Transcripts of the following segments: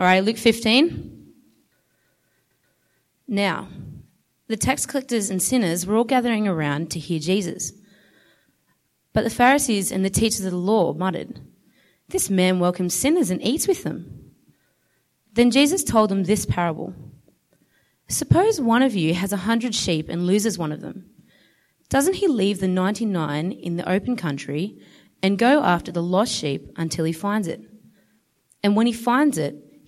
All right, Luke 15. Now, the tax collectors and sinners were all gathering around to hear Jesus. But the Pharisees and the teachers of the law muttered, This man welcomes sinners and eats with them. Then Jesus told them this parable Suppose one of you has a hundred sheep and loses one of them. Doesn't he leave the 99 in the open country and go after the lost sheep until he finds it? And when he finds it,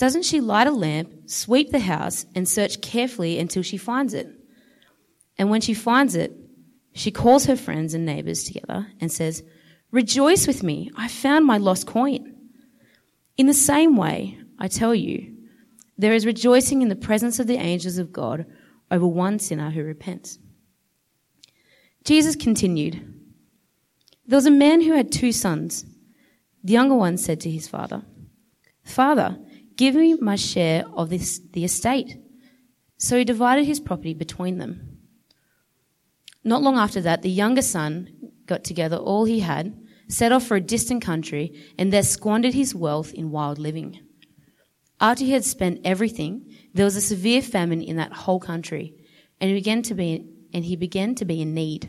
Doesn't she light a lamp, sweep the house, and search carefully until she finds it? And when she finds it, she calls her friends and neighbors together and says, Rejoice with me, I found my lost coin. In the same way, I tell you, there is rejoicing in the presence of the angels of God over one sinner who repents. Jesus continued, There was a man who had two sons. The younger one said to his father, Father, give me my share of this, the estate. So he divided his property between them. Not long after that, the younger son got together all he had, set off for a distant country, and there squandered his wealth in wild living. After he had spent everything, there was a severe famine in that whole country, and he began to be, and he began to be in need.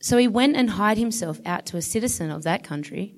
So he went and hired himself out to a citizen of that country,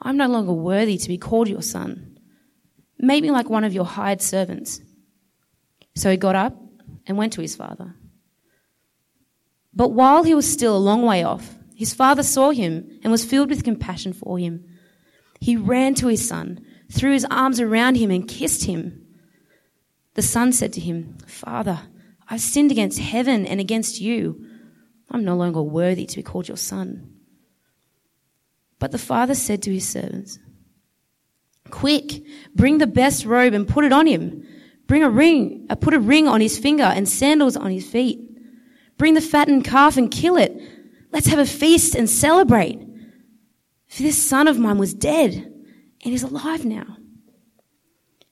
I'm no longer worthy to be called your son. Make me like one of your hired servants. So he got up and went to his father. But while he was still a long way off, his father saw him and was filled with compassion for him. He ran to his son, threw his arms around him, and kissed him. The son said to him, Father, I've sinned against heaven and against you. I'm no longer worthy to be called your son. But the father said to his servants, Quick, bring the best robe and put it on him. Bring a ring, uh, put a ring on his finger and sandals on his feet. Bring the fattened calf and kill it. Let's have a feast and celebrate. For this son of mine was dead and is alive now.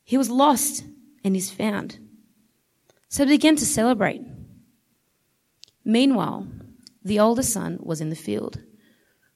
He was lost and is found. So they began to celebrate. Meanwhile, the older son was in the field.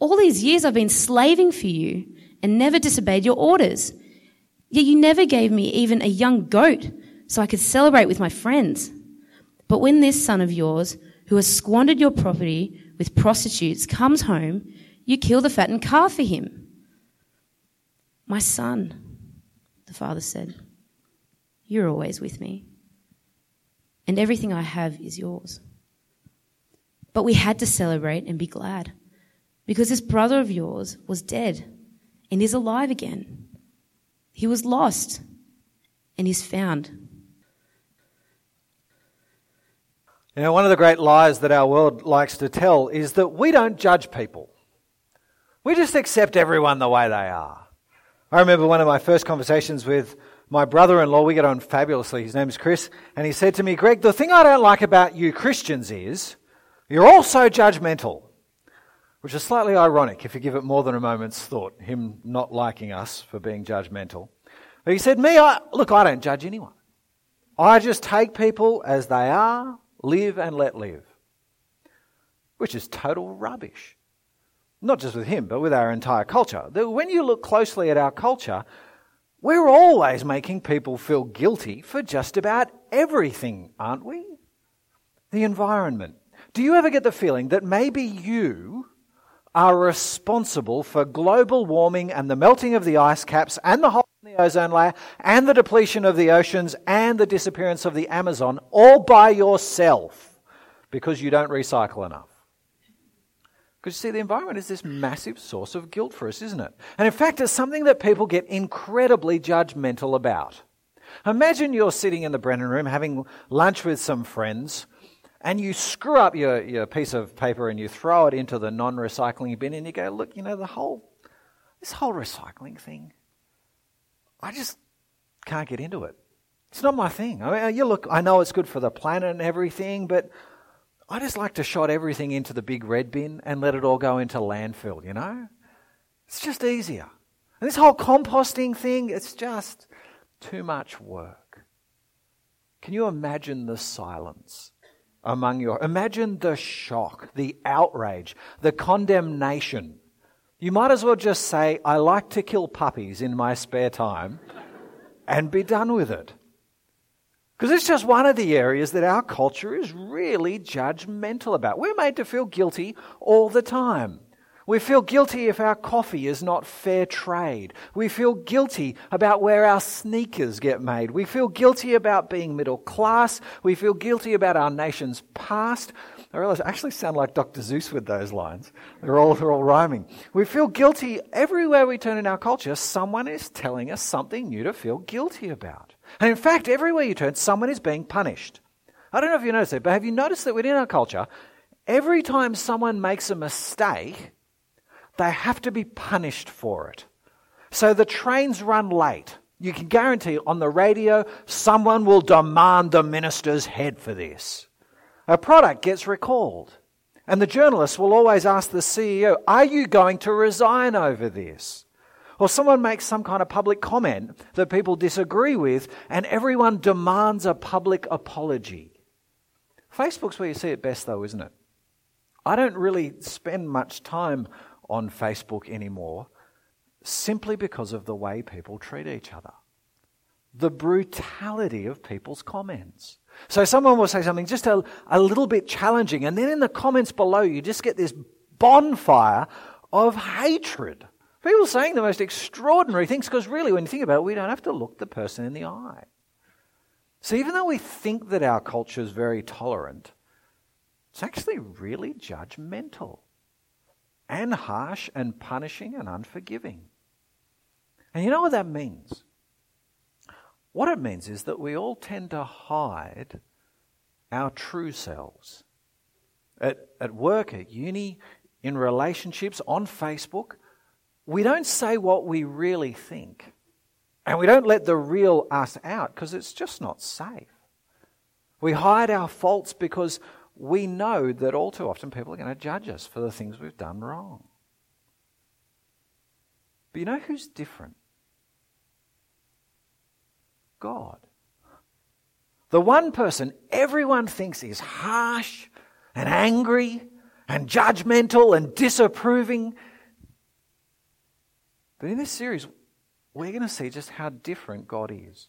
all these years I've been slaving for you and never disobeyed your orders. Yet you never gave me even a young goat so I could celebrate with my friends. But when this son of yours, who has squandered your property with prostitutes comes home, you kill the fattened calf for him. My son, the father said, You're always with me, and everything I have is yours. But we had to celebrate and be glad because this brother of yours was dead and is alive again. He was lost and is found. You know, one of the great lies that our world likes to tell is that we don't judge people. We just accept everyone the way they are. I remember one of my first conversations with my brother in law. We get on fabulously. His name is Chris. And he said to me, Greg, the thing I don't like about you Christians is you're all so judgmental. Which is slightly ironic if you give it more than a moment's thought, him not liking us for being judgmental. But he said, Me, I, look, I don't judge anyone. I just take people as they are live and let live, which is total rubbish. Not just with him, but with our entire culture. When you look closely at our culture, we're always making people feel guilty for just about everything, aren't we? The environment. Do you ever get the feeling that maybe you are responsible for global warming and the melting of the ice caps and the hole in the ozone layer and the depletion of the oceans and the disappearance of the Amazon all by yourself because you don't recycle enough. Because you see, the environment is this massive source of guilt for us, isn't it? And in fact, it's something that people get incredibly judgmental about. Imagine you're sitting in the Brennan room having lunch with some friends and you screw up your, your piece of paper and you throw it into the non recycling bin and you go, look, you know, the whole, this whole recycling thing, I just can't get into it. It's not my thing. I mean, you look, I know it's good for the planet and everything, but I just like to shot everything into the big red bin and let it all go into landfill, you know? It's just easier. And this whole composting thing, it's just too much work. Can you imagine the silence among your. Imagine the shock, the outrage, the condemnation. You might as well just say, I like to kill puppies in my spare time and be done with it. Because it's just one of the areas that our culture is really judgmental about. We're made to feel guilty all the time. We feel guilty if our coffee is not fair trade. We feel guilty about where our sneakers get made. We feel guilty about being middle class. We feel guilty about our nation's past. I realize I actually sound like Dr. Seuss with those lines. They're all, they're all rhyming. We feel guilty everywhere we turn in our culture. Someone is telling us something new to feel guilty about. And in fact, everywhere you turn, someone is being punished. I don't know if you noticed it, but have you noticed that within our culture, every time someone makes a mistake, they have to be punished for it. So the trains run late. You can guarantee on the radio someone will demand the minister's head for this. A product gets recalled. And the journalist will always ask the CEO, Are you going to resign over this? Or someone makes some kind of public comment that people disagree with, and everyone demands a public apology. Facebook's where you see it best, though, isn't it? I don't really spend much time on Facebook anymore simply because of the way people treat each other. The brutality of people's comments. So someone will say something just a, a little bit challenging, and then in the comments below, you just get this bonfire of hatred. People saying the most extraordinary things because, really, when you think about it, we don't have to look the person in the eye. So, even though we think that our culture is very tolerant, it's actually really judgmental and harsh and punishing and unforgiving. And you know what that means? What it means is that we all tend to hide our true selves. At, at work, at uni, in relationships, on Facebook, we don't say what we really think. And we don't let the real us out because it's just not safe. We hide our faults because we know that all too often people are going to judge us for the things we've done wrong. But you know who's different? God. The one person everyone thinks is harsh and angry and judgmental and disapproving. But in this series, we're going to see just how different God is.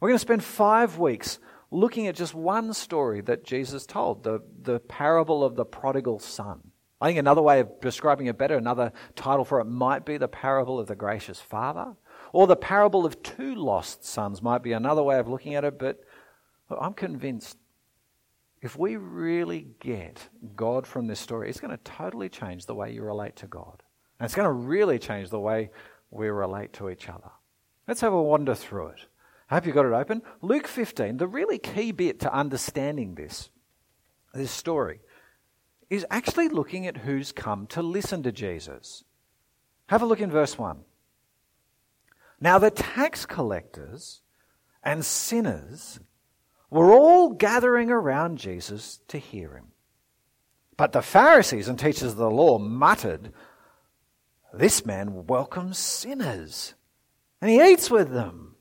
We're going to spend five weeks looking at just one story that Jesus told the, the parable of the prodigal son. I think another way of describing it better, another title for it might be the parable of the gracious father, or the parable of two lost sons might be another way of looking at it. But I'm convinced if we really get God from this story, it's going to totally change the way you relate to God. And it's going to really change the way we relate to each other. Let's have a wander through it. I hope you got it open. Luke 15, the really key bit to understanding this, this story, is actually looking at who's come to listen to Jesus. Have a look in verse 1. Now the tax collectors and sinners were all gathering around Jesus to hear him. But the Pharisees and teachers of the law muttered, This man welcomes sinners, and he eats with them.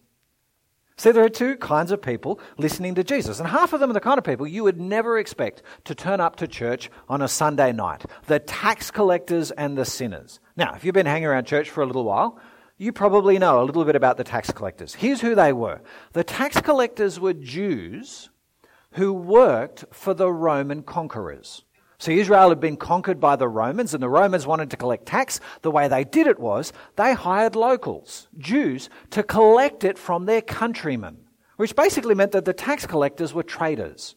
See, there are two kinds of people listening to Jesus, and half of them are the kind of people you would never expect to turn up to church on a Sunday night the tax collectors and the sinners. Now, if you've been hanging around church for a little while, you probably know a little bit about the tax collectors. Here's who they were the tax collectors were Jews who worked for the Roman conquerors. So Israel had been conquered by the Romans, and the Romans wanted to collect tax. The way they did it was they hired locals, Jews, to collect it from their countrymen, which basically meant that the tax collectors were traitors.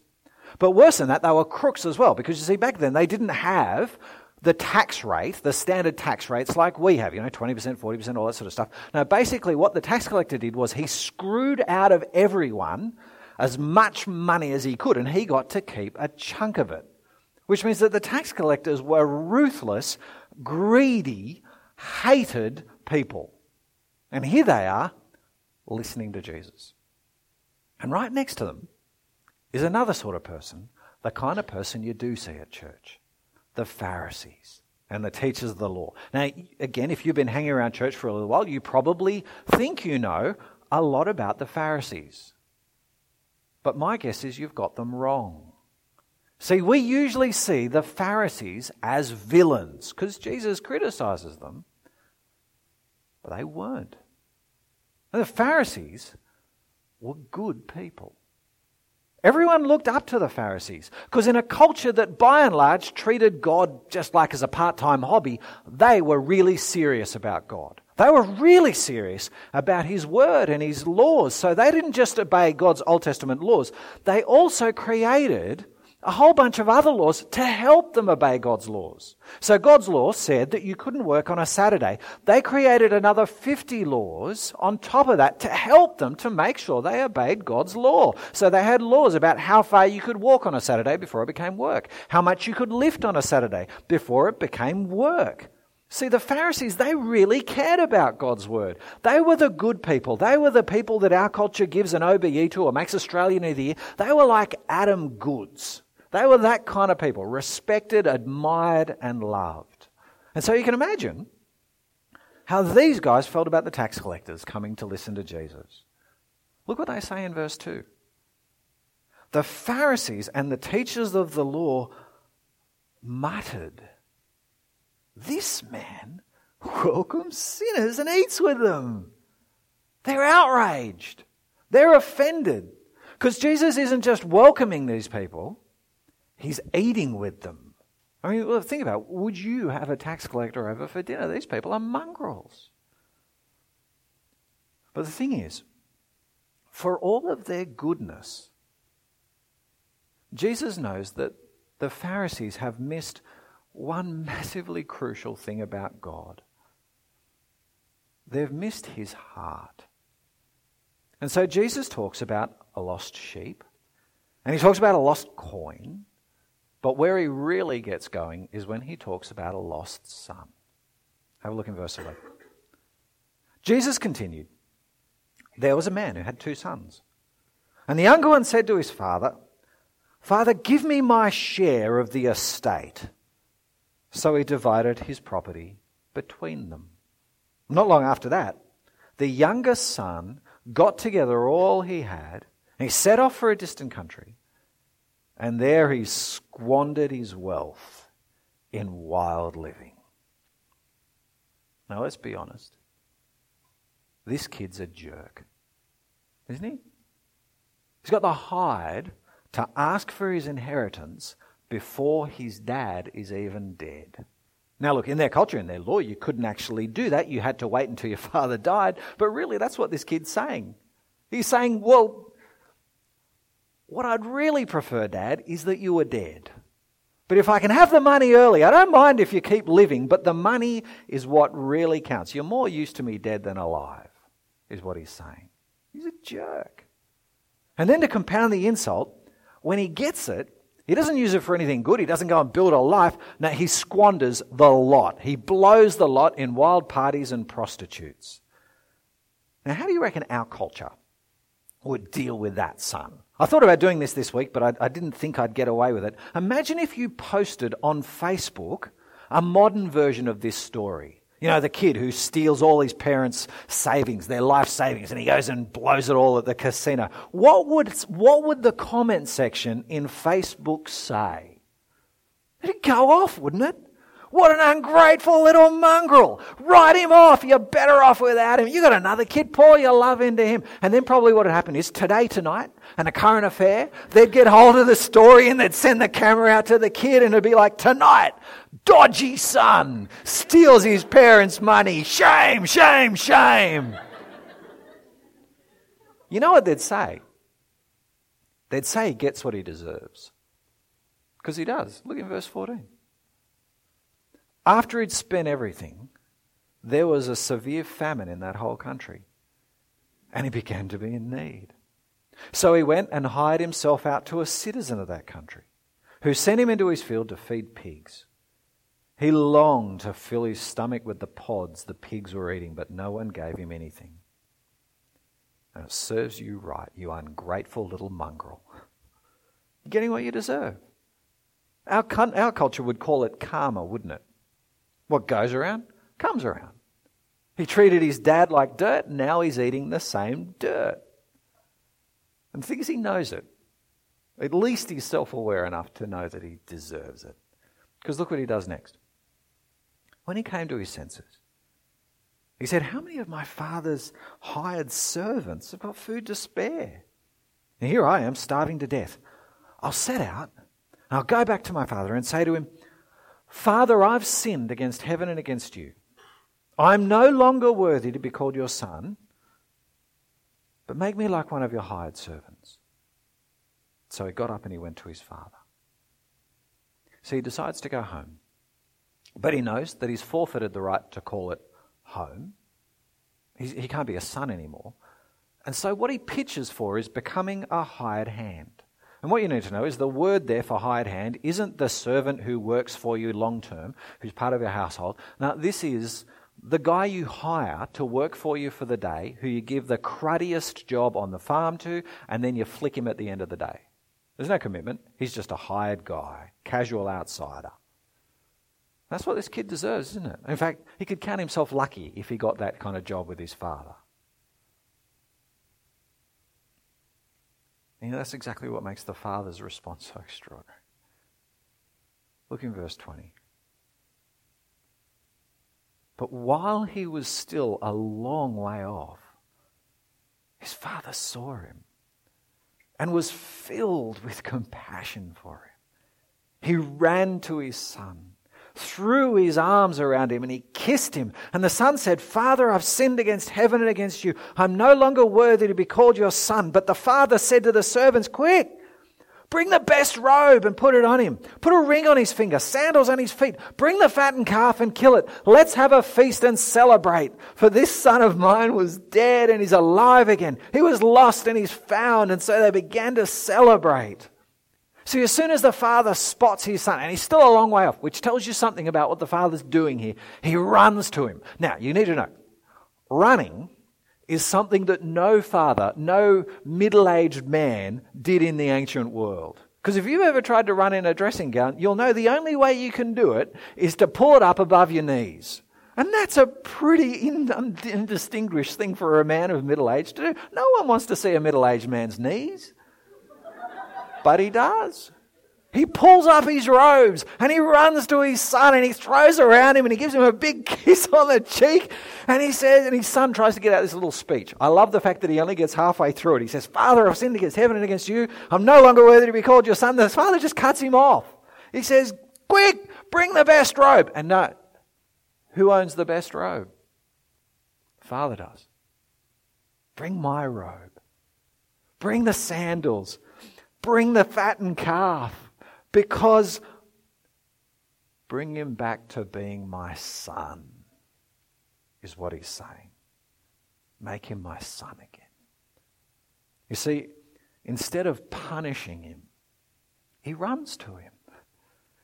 But worse than that, they were crooks as well, because you see, back then they didn't have the tax rate, the standard tax rates like we have, you know, 20%, 40%, all that sort of stuff. Now, basically, what the tax collector did was he screwed out of everyone as much money as he could, and he got to keep a chunk of it which means that the tax collectors were ruthless, greedy, hated people. And here they are listening to Jesus. And right next to them is another sort of person, the kind of person you do see at church the Pharisees and the teachers of the law. Now, again, if you've been hanging around church for a little while, you probably think you know a lot about the Pharisees. But my guess is you've got them wrong. See, we usually see the Pharisees as villains because Jesus criticizes them, but they weren't. And the Pharisees were good people. Everyone looked up to the Pharisees because, in a culture that by and large treated God just like as a part time hobby, they were really serious about God. They were really serious about His Word and His laws. So they didn't just obey God's Old Testament laws, they also created a whole bunch of other laws to help them obey God's laws. So God's law said that you couldn't work on a Saturday. They created another 50 laws on top of that to help them to make sure they obeyed God's law. So they had laws about how far you could walk on a Saturday before it became work, how much you could lift on a Saturday before it became work. See, the Pharisees, they really cared about God's word. They were the good people. They were the people that our culture gives an OBE to or makes Australian of the Year. They were like Adam Goodes. They were that kind of people, respected, admired, and loved. And so you can imagine how these guys felt about the tax collectors coming to listen to Jesus. Look what they say in verse 2. The Pharisees and the teachers of the law muttered, This man welcomes sinners and eats with them. They're outraged. They're offended. Because Jesus isn't just welcoming these people, He's eating with them. I mean, well, think about it. Would you have a tax collector over for dinner? These people are mongrels. But the thing is, for all of their goodness, Jesus knows that the Pharisees have missed one massively crucial thing about God. They've missed his heart. And so Jesus talks about a lost sheep, and he talks about a lost coin, but where he really gets going is when he talks about a lost son. Have a look in verse 11. Jesus continued There was a man who had two sons. And the younger one said to his father, Father, give me my share of the estate. So he divided his property between them. Not long after that, the younger son got together all he had and he set off for a distant country and there he squandered his wealth in wild living. Now, let's be honest. This kid's a jerk, isn't he? He's got the hide to ask for his inheritance before his dad is even dead. Now, look, in their culture, in their law, you couldn't actually do that. You had to wait until your father died. But really, that's what this kid's saying. He's saying, well, what I'd really prefer, Dad, is that you were dead. But if I can have the money early, I don't mind if you keep living, but the money is what really counts. You're more used to me dead than alive, is what he's saying. He's a jerk. And then to compound the insult, when he gets it, he doesn't use it for anything good. He doesn't go and build a life. No, he squanders the lot. He blows the lot in wild parties and prostitutes. Now, how do you reckon our culture would deal with that son? I thought about doing this this week, but I, I, didn't think I'd get away with it. Imagine if you posted on Facebook a modern version of this story. You know, the kid who steals all his parents' savings, their life savings, and he goes and blows it all at the casino. What would, what would the comment section in Facebook say? It'd go off, wouldn't it? What an ungrateful little mongrel. Write him off. You're better off without him. You got another kid, pour your love into him. And then probably what would happen is today, tonight, and a current affair, they'd get hold of the story and they'd send the camera out to the kid and it'd be like, tonight, dodgy son steals his parents' money. Shame, shame, shame. you know what they'd say? They'd say he gets what he deserves. Because he does. Look in verse 14. After he'd spent everything, there was a severe famine in that whole country, and he began to be in need. So he went and hired himself out to a citizen of that country, who sent him into his field to feed pigs. He longed to fill his stomach with the pods the pigs were eating, but no one gave him anything. And it serves you right, you ungrateful little mongrel. You're getting what you deserve. Our, our culture would call it karma, wouldn't it? What goes around comes around. He treated his dad like dirt, and now he's eating the same dirt. And the thing is, he knows it. At least he's self aware enough to know that he deserves it. Because look what he does next. When he came to his senses, he said, How many of my father's hired servants have got food to spare? And here I am, starving to death. I'll set out, and I'll go back to my father and say to him, Father, I've sinned against heaven and against you. I'm no longer worthy to be called your son, but make me like one of your hired servants. So he got up and he went to his father. So he decides to go home. But he knows that he's forfeited the right to call it home. He's, he can't be a son anymore. And so what he pitches for is becoming a hired hand. And what you need to know is the word there for hired hand isn't the servant who works for you long term, who's part of your household. Now, this is the guy you hire to work for you for the day, who you give the cruddiest job on the farm to, and then you flick him at the end of the day. There's no commitment. He's just a hired guy, casual outsider. That's what this kid deserves, isn't it? In fact, he could count himself lucky if he got that kind of job with his father. And that's exactly what makes the Father's response so extraordinary. Look in verse 20. But while he was still a long way off, his father saw him and was filled with compassion for him. He ran to his son threw his arms around him and he kissed him. And the son said, Father, I've sinned against heaven and against you. I'm no longer worthy to be called your son. But the father said to the servants, Quick, bring the best robe and put it on him. Put a ring on his finger, sandals on his feet. Bring the fattened calf and kill it. Let's have a feast and celebrate. For this son of mine was dead and he's alive again. He was lost and he's found. And so they began to celebrate. See, as soon as the father spots his son, and he's still a long way off, which tells you something about what the father's doing here, he runs to him. Now, you need to know running is something that no father, no middle aged man did in the ancient world. Because if you've ever tried to run in a dressing gown, you'll know the only way you can do it is to pull it up above your knees. And that's a pretty um, indistinguished thing for a man of middle age to do. No one wants to see a middle aged man's knees. But he does. He pulls up his robes and he runs to his son and he throws around him and he gives him a big kiss on the cheek. And he says, and his son tries to get out this little speech. I love the fact that he only gets halfway through it. He says, Father, I've sinned against heaven and against you. I'm no longer worthy to be called your son. The father just cuts him off. He says, Quick, bring the best robe. And no, who owns the best robe? Father does. Bring my robe. Bring the sandals Bring the fattened calf because bring him back to being my son, is what he's saying. Make him my son again. You see, instead of punishing him, he runs to him.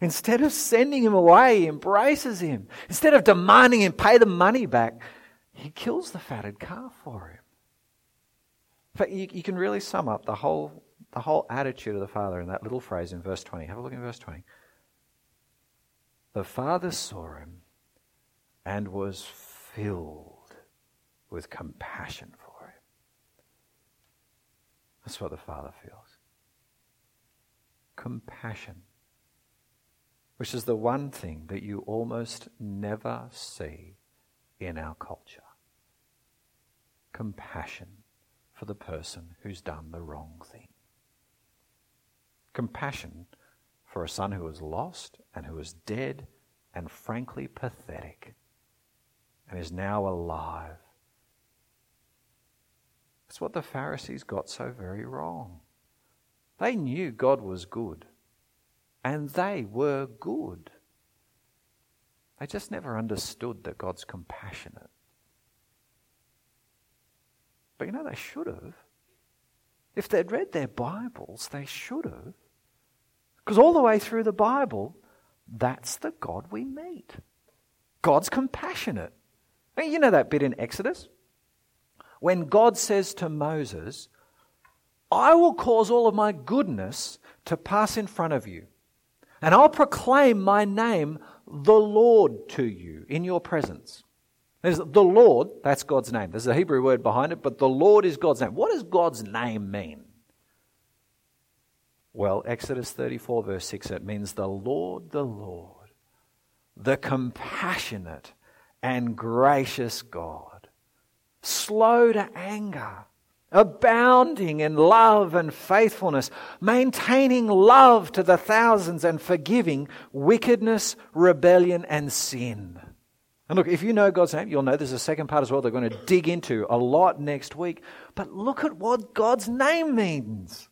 Instead of sending him away, he embraces him. Instead of demanding him pay the money back, he kills the fatted calf for him. In fact, you, you can really sum up the whole the whole attitude of the Father in that little phrase in verse 20. Have a look in verse 20. The Father saw him and was filled with compassion for him. That's what the Father feels. Compassion, which is the one thing that you almost never see in our culture. Compassion for the person who's done the wrong thing. Compassion for a son who was lost and who was dead and frankly pathetic and is now alive. That's what the Pharisees got so very wrong. They knew God was good, and they were good. They just never understood that God's compassionate. But you know, they should have. If they'd read their Bibles, they should have. Because all the way through the Bible, that's the God we meet. God's compassionate. You know that bit in Exodus? When God says to Moses, I will cause all of my goodness to pass in front of you, and I'll proclaim my name, the Lord, to you in your presence. There's the Lord, that's God's name. There's a Hebrew word behind it, but the Lord is God's name. What does God's name mean? Well, Exodus 34, verse 6, it means the Lord, the Lord, the compassionate and gracious God, slow to anger, abounding in love and faithfulness, maintaining love to the thousands and forgiving wickedness, rebellion, and sin. And look, if you know God's name, you'll know there's a second part as well they're going to dig into a lot next week. But look at what God's name means.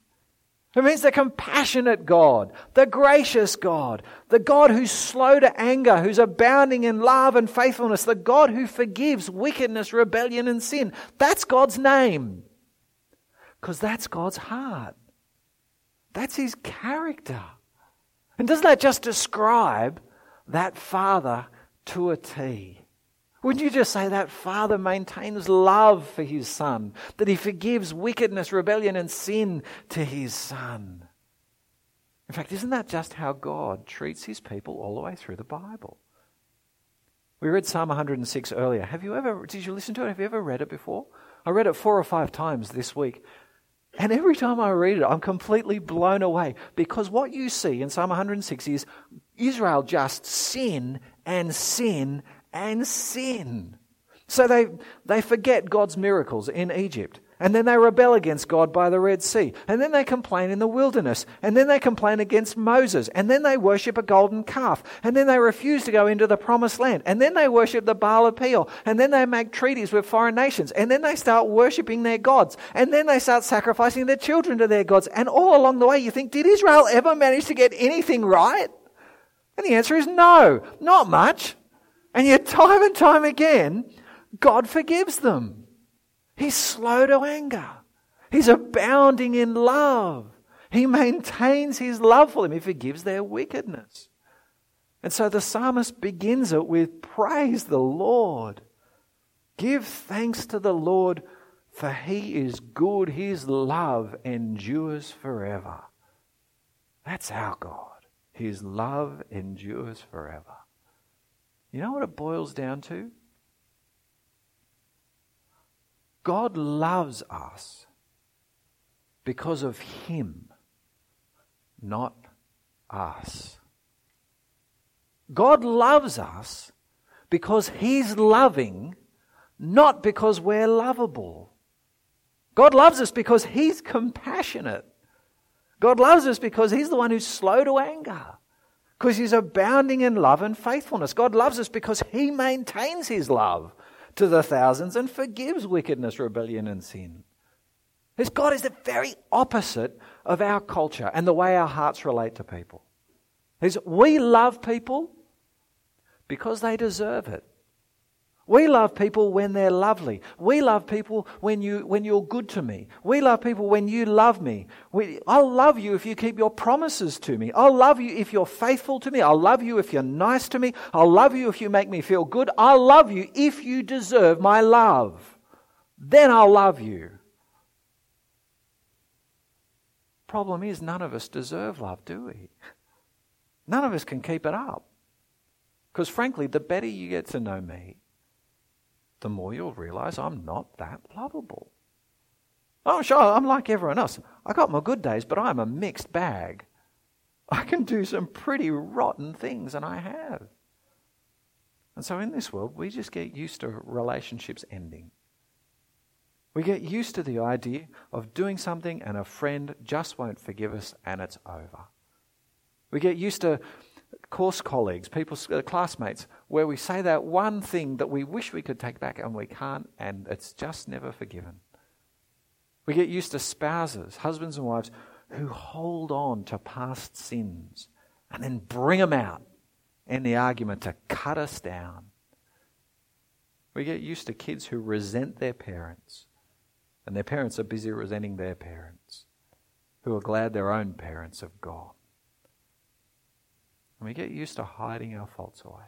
It means the compassionate God, the gracious God, the God who's slow to anger, who's abounding in love and faithfulness, the God who forgives wickedness, rebellion, and sin. That's God's name. Because that's God's heart. That's his character. And doesn't that just describe that Father to a T. Wouldn't you just say that Father maintains love for his Son, that he forgives wickedness, rebellion, and sin to his Son? In fact, isn't that just how God treats his people all the way through the Bible? We read Psalm 106 earlier. Have you ever, did you listen to it? Have you ever read it before? I read it four or five times this week. And every time I read it, I'm completely blown away because what you see in Psalm 106 is Israel just sin and sin and sin. So they, they forget God's miracles in Egypt. And then they rebel against God by the Red Sea. And then they complain in the wilderness. And then they complain against Moses. And then they worship a golden calf. And then they refuse to go into the promised land. And then they worship the Baal of Peor. And then they make treaties with foreign nations. And then they start worshipping their gods. And then they start sacrificing their children to their gods. And all along the way, you think, did Israel ever manage to get anything right? And the answer is no, not much. And yet, time and time again, God forgives them. He's slow to anger. He's abounding in love. He maintains his love for them. He forgives their wickedness. And so the psalmist begins it with Praise the Lord. Give thanks to the Lord, for he is good. His love endures forever. That's our God. His love endures forever. You know what it boils down to? God loves us because of Him, not us. God loves us because He's loving, not because we're lovable. God loves us because He's compassionate. God loves us because He's the one who's slow to anger, because He's abounding in love and faithfulness. God loves us because He maintains His love to the thousands and forgives wickedness, rebellion, and sin. This God is the very opposite of our culture and the way our hearts relate to people. Is we love people because they deserve it. We love people when they're lovely. We love people when, you, when you're good to me. We love people when you love me. We, I'll love you if you keep your promises to me. I'll love you if you're faithful to me. I'll love you if you're nice to me. I'll love you if you make me feel good. I'll love you if you deserve my love. Then I'll love you. Problem is, none of us deserve love, do we? None of us can keep it up. Because frankly, the better you get to know me, the more you'll realize I'm not that lovable. Oh, sure, I'm like everyone else. I got my good days, but I'm a mixed bag. I can do some pretty rotten things, and I have. And so in this world, we just get used to relationships ending. We get used to the idea of doing something and a friend just won't forgive us and it's over. We get used to course colleagues, people, uh, classmates, where we say that one thing that we wish we could take back and we can't, and it's just never forgiven. We get used to spouses, husbands and wives, who hold on to past sins and then bring them out in the argument to cut us down. We get used to kids who resent their parents, and their parents are busy resenting their parents, who are glad their own parents have gone. And we get used to hiding our faults away,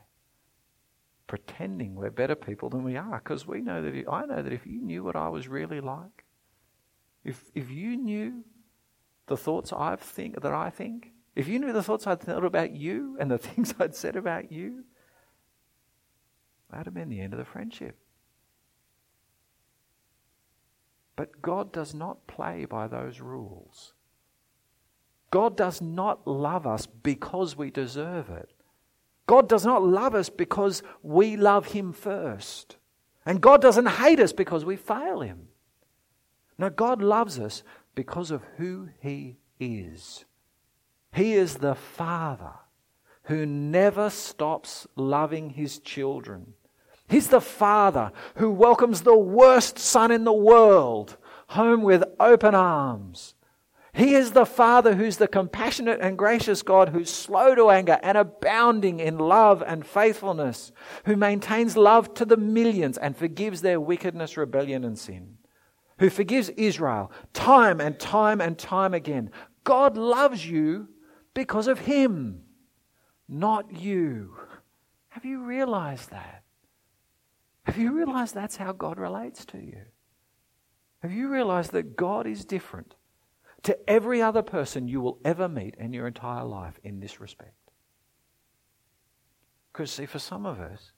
pretending we're better people than we are, because we know that if, I know that if you knew what I was really like, if, if you knew the thoughts I think that I think, if you knew the thoughts I'd thought about you and the things I'd said about you, that'd have been the end of the friendship. But God does not play by those rules. God does not love us because we deserve it. God does not love us because we love Him first. And God doesn't hate us because we fail Him. No, God loves us because of who He is. He is the Father who never stops loving His children. He's the Father who welcomes the worst son in the world home with open arms. He is the Father who's the compassionate and gracious God who's slow to anger and abounding in love and faithfulness, who maintains love to the millions and forgives their wickedness, rebellion, and sin, who forgives Israel time and time and time again. God loves you because of Him, not you. Have you realized that? Have you realized that's how God relates to you? Have you realized that God is different? To every other person you will ever meet in your entire life in this respect. Because, see, for some of us,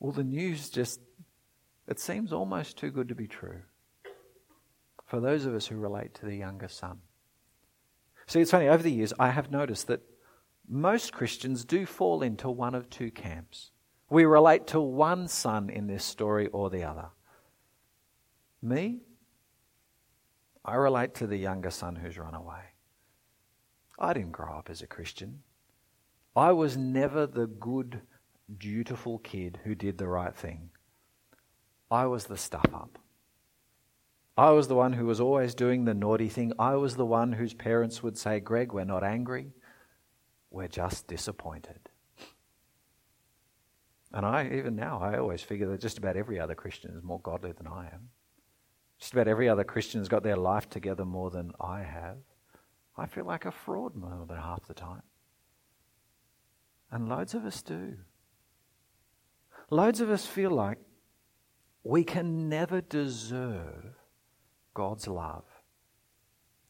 well, the news just, it seems almost too good to be true. For those of us who relate to the younger son. See, it's funny, over the years, I have noticed that most Christians do fall into one of two camps. We relate to one son in this story or the other. Me, I relate to the younger son who's run away. I didn't grow up as a Christian. I was never the good, dutiful kid who did the right thing. I was the stuff up. I was the one who was always doing the naughty thing. I was the one whose parents would say, Greg, we're not angry, we're just disappointed. And I, even now, I always figure that just about every other Christian is more godly than I am. Just about every other Christian has got their life together more than I have. I feel like a fraud more than half the time. And loads of us do. Loads of us feel like we can never deserve God's love.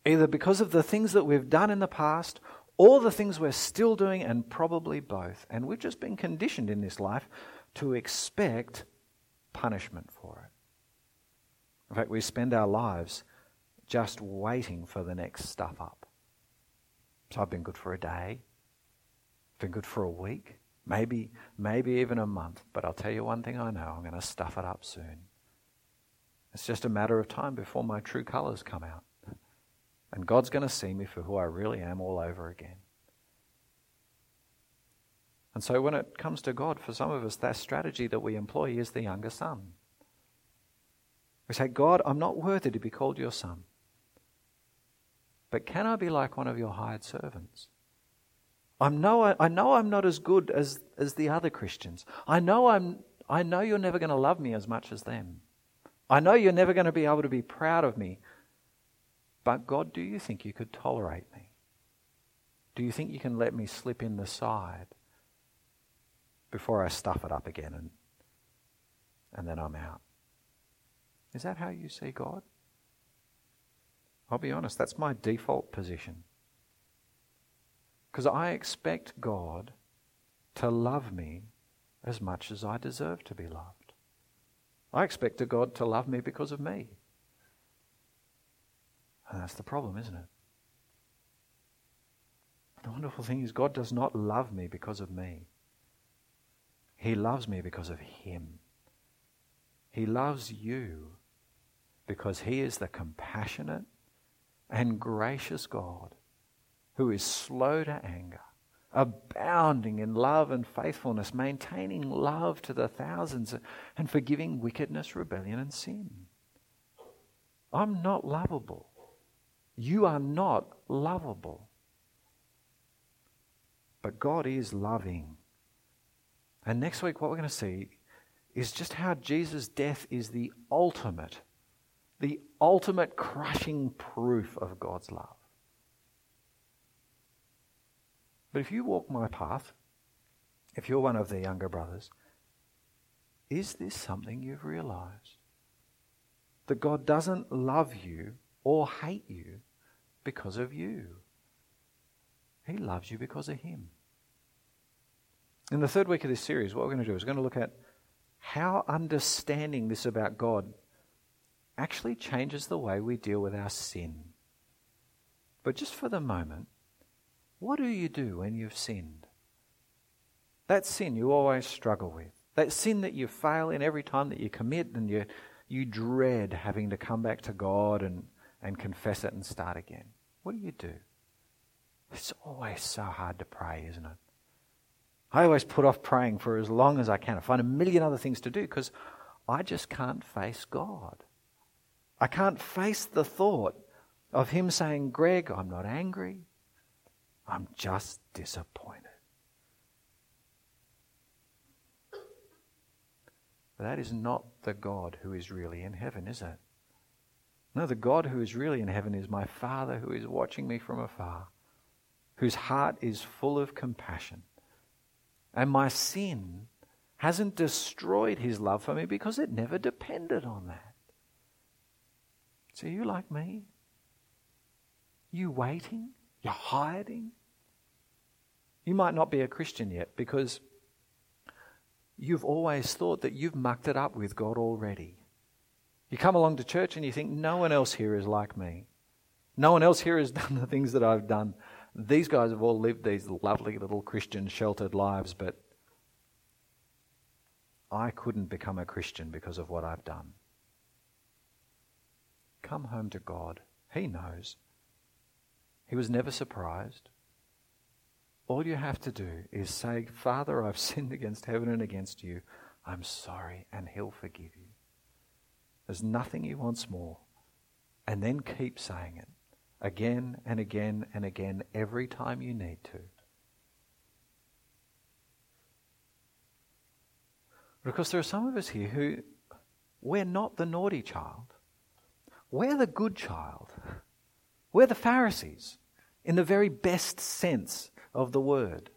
Either because of the things that we've done in the past or the things we're still doing, and probably both. And we've just been conditioned in this life to expect punishment for it. In fact, we spend our lives just waiting for the next stuff up. So I've been good for a day, been good for a week, maybe, maybe even a month. But I'll tell you one thing I know I'm going to stuff it up soon. It's just a matter of time before my true colors come out. And God's going to see me for who I really am all over again. And so when it comes to God, for some of us, that strategy that we employ is the younger son. We say, God, I'm not worthy to be called your son. But can I be like one of your hired servants? I know, I know I'm not as good as, as the other Christians. I know, I'm, I know you're never going to love me as much as them. I know you're never going to be able to be proud of me. But God, do you think you could tolerate me? Do you think you can let me slip in the side before I stuff it up again and, and then I'm out? Is that how you see God? I'll be honest, that's my default position. Because I expect God to love me as much as I deserve to be loved. I expect a God to love me because of me. And that's the problem, isn't it? The wonderful thing is, God does not love me because of me. He loves me because of Him. He loves you because He is the compassionate and gracious God who is slow to anger, abounding in love and faithfulness, maintaining love to the thousands, and forgiving wickedness, rebellion, and sin. I'm not lovable. You are not lovable. But God is loving. And next week, what we're going to see is just how Jesus' death is the ultimate, the ultimate crushing proof of God's love. But if you walk my path, if you're one of the younger brothers, is this something you've realized? That God doesn't love you or hate you because of you. He loves you because of Him. In the third week of this series, what we're going to do is we're going to look at how understanding this about God actually changes the way we deal with our sin. But just for the moment, what do you do when you've sinned? That sin you always struggle with. That sin that you fail in every time that you commit and you, you dread having to come back to God and, and confess it and start again. What do you do? It's always so hard to pray, isn't it? I always put off praying for as long as I can. I find a million other things to do because I just can't face God. I can't face the thought of Him saying, Greg, I'm not angry. I'm just disappointed. But that is not the God who is really in heaven, is it? No, the God who is really in heaven is my Father who is watching me from afar, whose heart is full of compassion and my sin hasn't destroyed his love for me because it never depended on that. So you like me? You waiting? You're hiding? You might not be a Christian yet because you've always thought that you've mucked it up with God already. You come along to church and you think, no one else here is like me. No one else here has done the things that I've done. These guys have all lived these lovely little Christian sheltered lives, but I couldn't become a Christian because of what I've done. Come home to God. He knows. He was never surprised. All you have to do is say, Father, I've sinned against heaven and against you. I'm sorry, and He'll forgive you. There's nothing He wants more. And then keep saying it again and again and again every time you need to. Because there are some of us here who we're not the naughty child. We're the good child. We're the Pharisees in the very best sense of the word.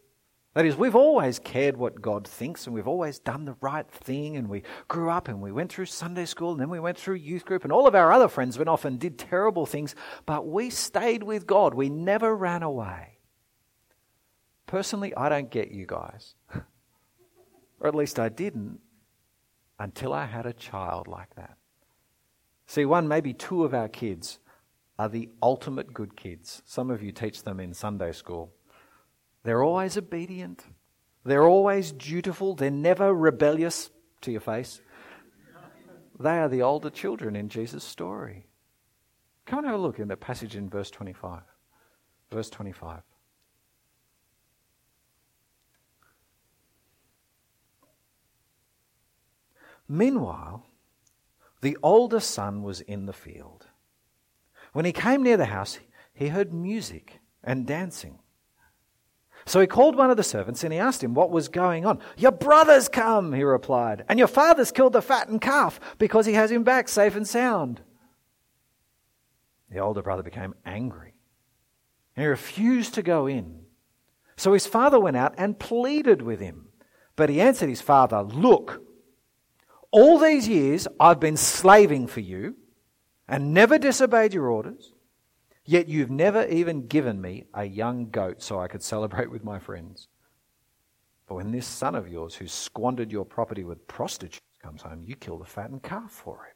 That is, we've always cared what God thinks and we've always done the right thing and we grew up and we went through Sunday school and then we went through youth group and all of our other friends went off and did terrible things, but we stayed with God. We never ran away. Personally, I don't get you guys. or at least I didn't until I had a child like that. See, one, maybe two of our kids are the ultimate good kids. Some of you teach them in Sunday school. They're always obedient. They're always dutiful. They're never rebellious to your face. They are the older children in Jesus' story. Come and have a look in the passage in verse 25. Verse 25. Meanwhile, the older son was in the field. When he came near the house, he heard music and dancing. So he called one of the servants and he asked him what was going on. Your brother's come, he replied, and your father's killed the fattened calf because he has him back safe and sound. The older brother became angry and he refused to go in. So his father went out and pleaded with him. But he answered his father, Look, all these years I've been slaving for you and never disobeyed your orders. Yet you've never even given me a young goat so I could celebrate with my friends. But when this son of yours, who squandered your property with prostitutes, comes home, you kill the fattened calf for him.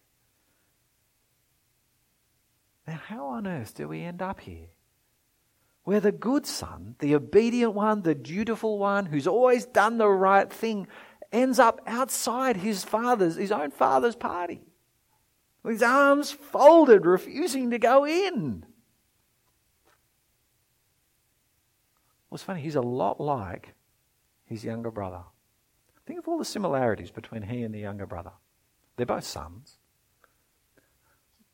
Now, how on earth do we end up here? Where the good son, the obedient one, the dutiful one, who's always done the right thing, ends up outside his father's, his own father's party, with his arms folded, refusing to go in. It's funny, he's a lot like his younger brother. Think of all the similarities between he and the younger brother. They're both sons.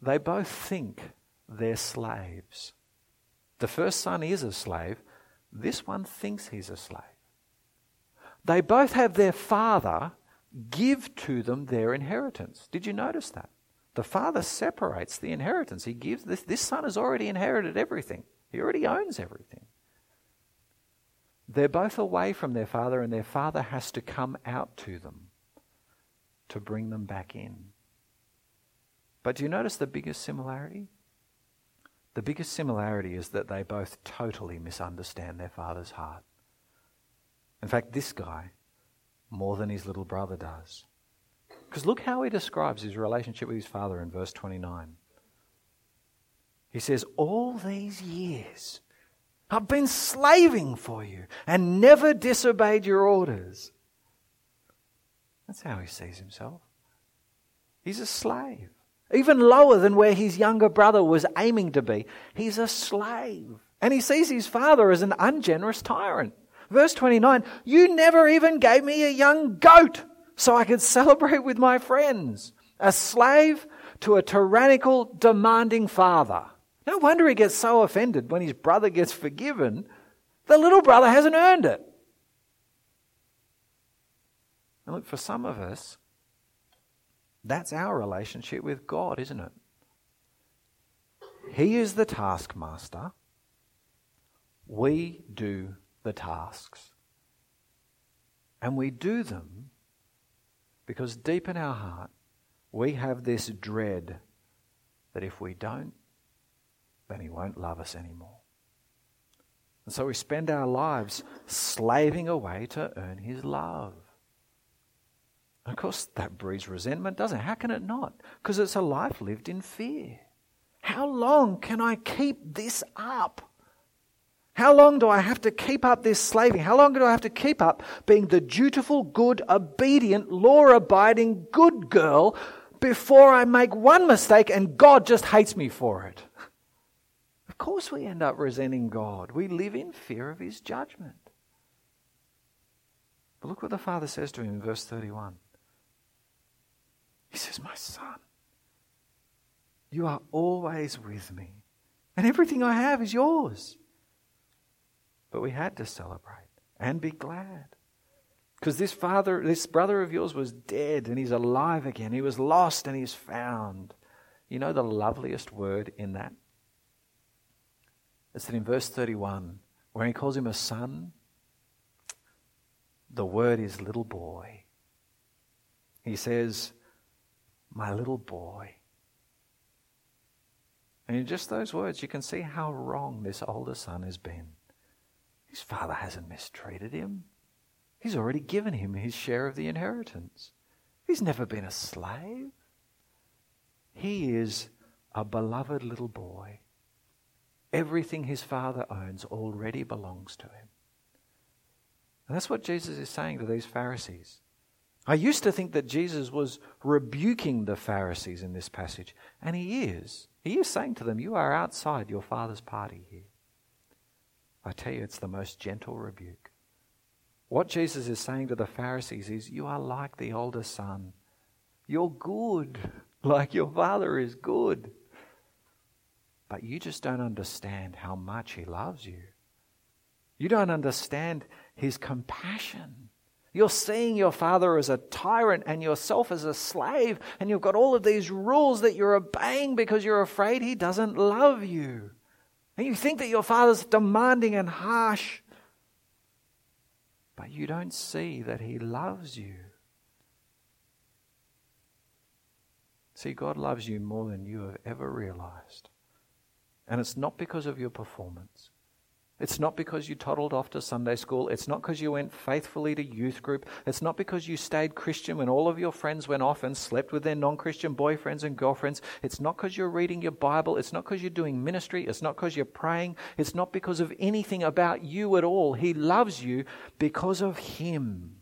They both think they're slaves. The first son is a slave, this one thinks he's a slave. They both have their father give to them their inheritance. Did you notice that? The father separates the inheritance. He gives this, this son has already inherited everything. He already owns everything. They're both away from their father, and their father has to come out to them to bring them back in. But do you notice the biggest similarity? The biggest similarity is that they both totally misunderstand their father's heart. In fact, this guy, more than his little brother does. Because look how he describes his relationship with his father in verse 29. He says, All these years I've been slaving for you and never disobeyed your orders. That's how he sees himself. He's a slave. Even lower than where his younger brother was aiming to be. He's a slave. And he sees his father as an ungenerous tyrant. Verse 29 You never even gave me a young goat so I could celebrate with my friends. A slave to a tyrannical, demanding father. No wonder he gets so offended when his brother gets forgiven. The little brother hasn't earned it. And look, for some of us, that's our relationship with God, isn't it? He is the taskmaster. We do the tasks. And we do them because deep in our heart, we have this dread that if we don't, then He won't love us anymore. And so we spend our lives slaving away to earn His love. And of course, that breeds resentment, doesn't it? How can it not? Because it's a life lived in fear. How long can I keep this up? How long do I have to keep up this slaving? How long do I have to keep up being the dutiful, good, obedient, law abiding, good girl before I make one mistake and God just hates me for it? Of course, we end up resenting God. We live in fear of His judgment. But look what the Father says to him in verse 31. He says, My son, you are always with me, and everything I have is yours. But we had to celebrate and be glad. Because this father, this brother of yours was dead and he's alive again. He was lost and he's found. You know the loveliest word in that? It's that in verse 31, where he calls him a son, the word is little boy. He says, my little boy. And in just those words, you can see how wrong this older son has been. His father hasn't mistreated him. He's already given him his share of the inheritance. He's never been a slave. He is a beloved little boy. Everything his father owns already belongs to him. And that's what Jesus is saying to these Pharisees. I used to think that Jesus was rebuking the Pharisees in this passage, and he is. He is saying to them, You are outside your father's party here. I tell you, it's the most gentle rebuke. What Jesus is saying to the Pharisees is, You are like the older son. You're good, like your father is good. But you just don't understand how much he loves you. You don't understand his compassion. You're seeing your father as a tyrant and yourself as a slave, and you've got all of these rules that you're obeying because you're afraid he doesn't love you. And you think that your father's demanding and harsh, but you don't see that he loves you. See, God loves you more than you have ever realized. And it's not because of your performance. It's not because you toddled off to Sunday school. It's not because you went faithfully to youth group. It's not because you stayed Christian when all of your friends went off and slept with their non Christian boyfriends and girlfriends. It's not because you're reading your Bible. It's not because you're doing ministry. It's not because you're praying. It's not because of anything about you at all. He loves you because of Him.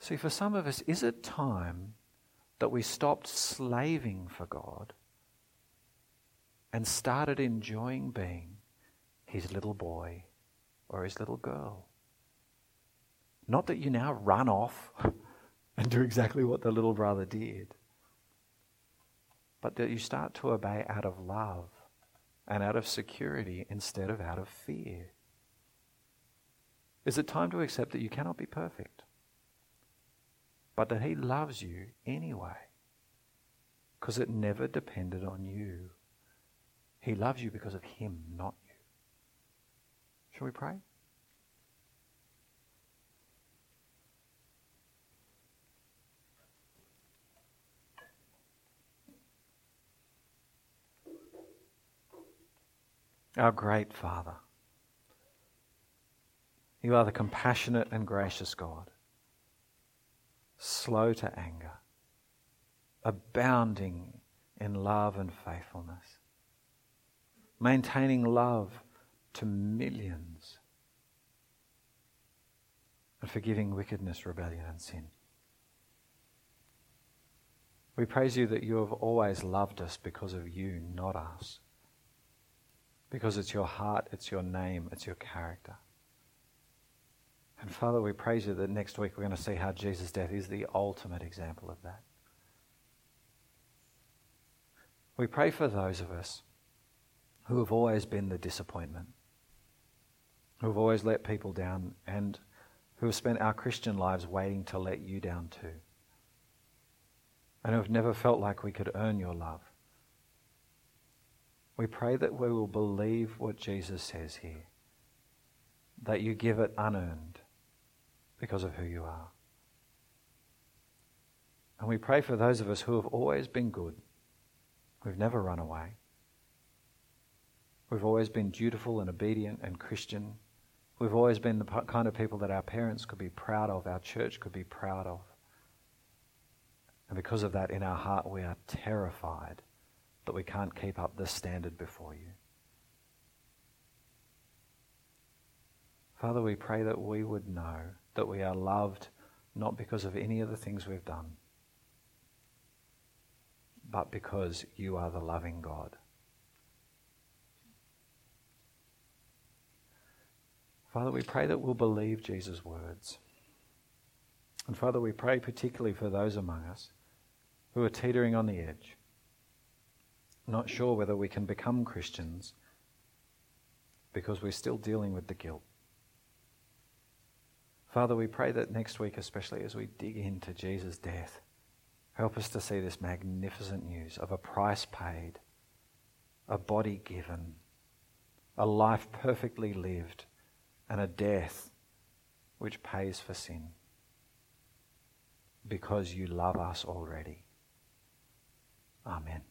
See, for some of us, is it time that we stopped slaving for God? And started enjoying being his little boy or his little girl. Not that you now run off and do exactly what the little brother did, but that you start to obey out of love and out of security instead of out of fear. Is it time to accept that you cannot be perfect, but that He loves you anyway? Because it never depended on you. He loves you because of Him, not you. Shall we pray? Our great Father, you are the compassionate and gracious God, slow to anger, abounding in love and faithfulness maintaining love to millions, and forgiving wickedness, rebellion, and sin. We praise you that you have always loved us because of you, not us. Because it's your heart, it's your name, it's your character. And Father, we praise you that next week we're going to see how Jesus' death is the ultimate example of that. We pray for those of us who have always been the disappointment, who have always let people down, and who have spent our Christian lives waiting to let you down too, and who have never felt like we could earn your love. We pray that we will believe what Jesus says here, that you give it unearned because of who you are. And we pray for those of us who have always been good, who've never run away, We've always been dutiful and obedient and Christian. We've always been the kind of people that our parents could be proud of, our church could be proud of. And because of that, in our heart, we are terrified that we can't keep up this standard before you. Father, we pray that we would know that we are loved not because of any of the things we've done, but because you are the loving God. Father, we pray that we'll believe Jesus' words. And Father, we pray particularly for those among us who are teetering on the edge, not sure whether we can become Christians because we're still dealing with the guilt. Father, we pray that next week, especially as we dig into Jesus' death, help us to see this magnificent news of a price paid, a body given, a life perfectly lived and a death which pays for sin because you love us already. Amen.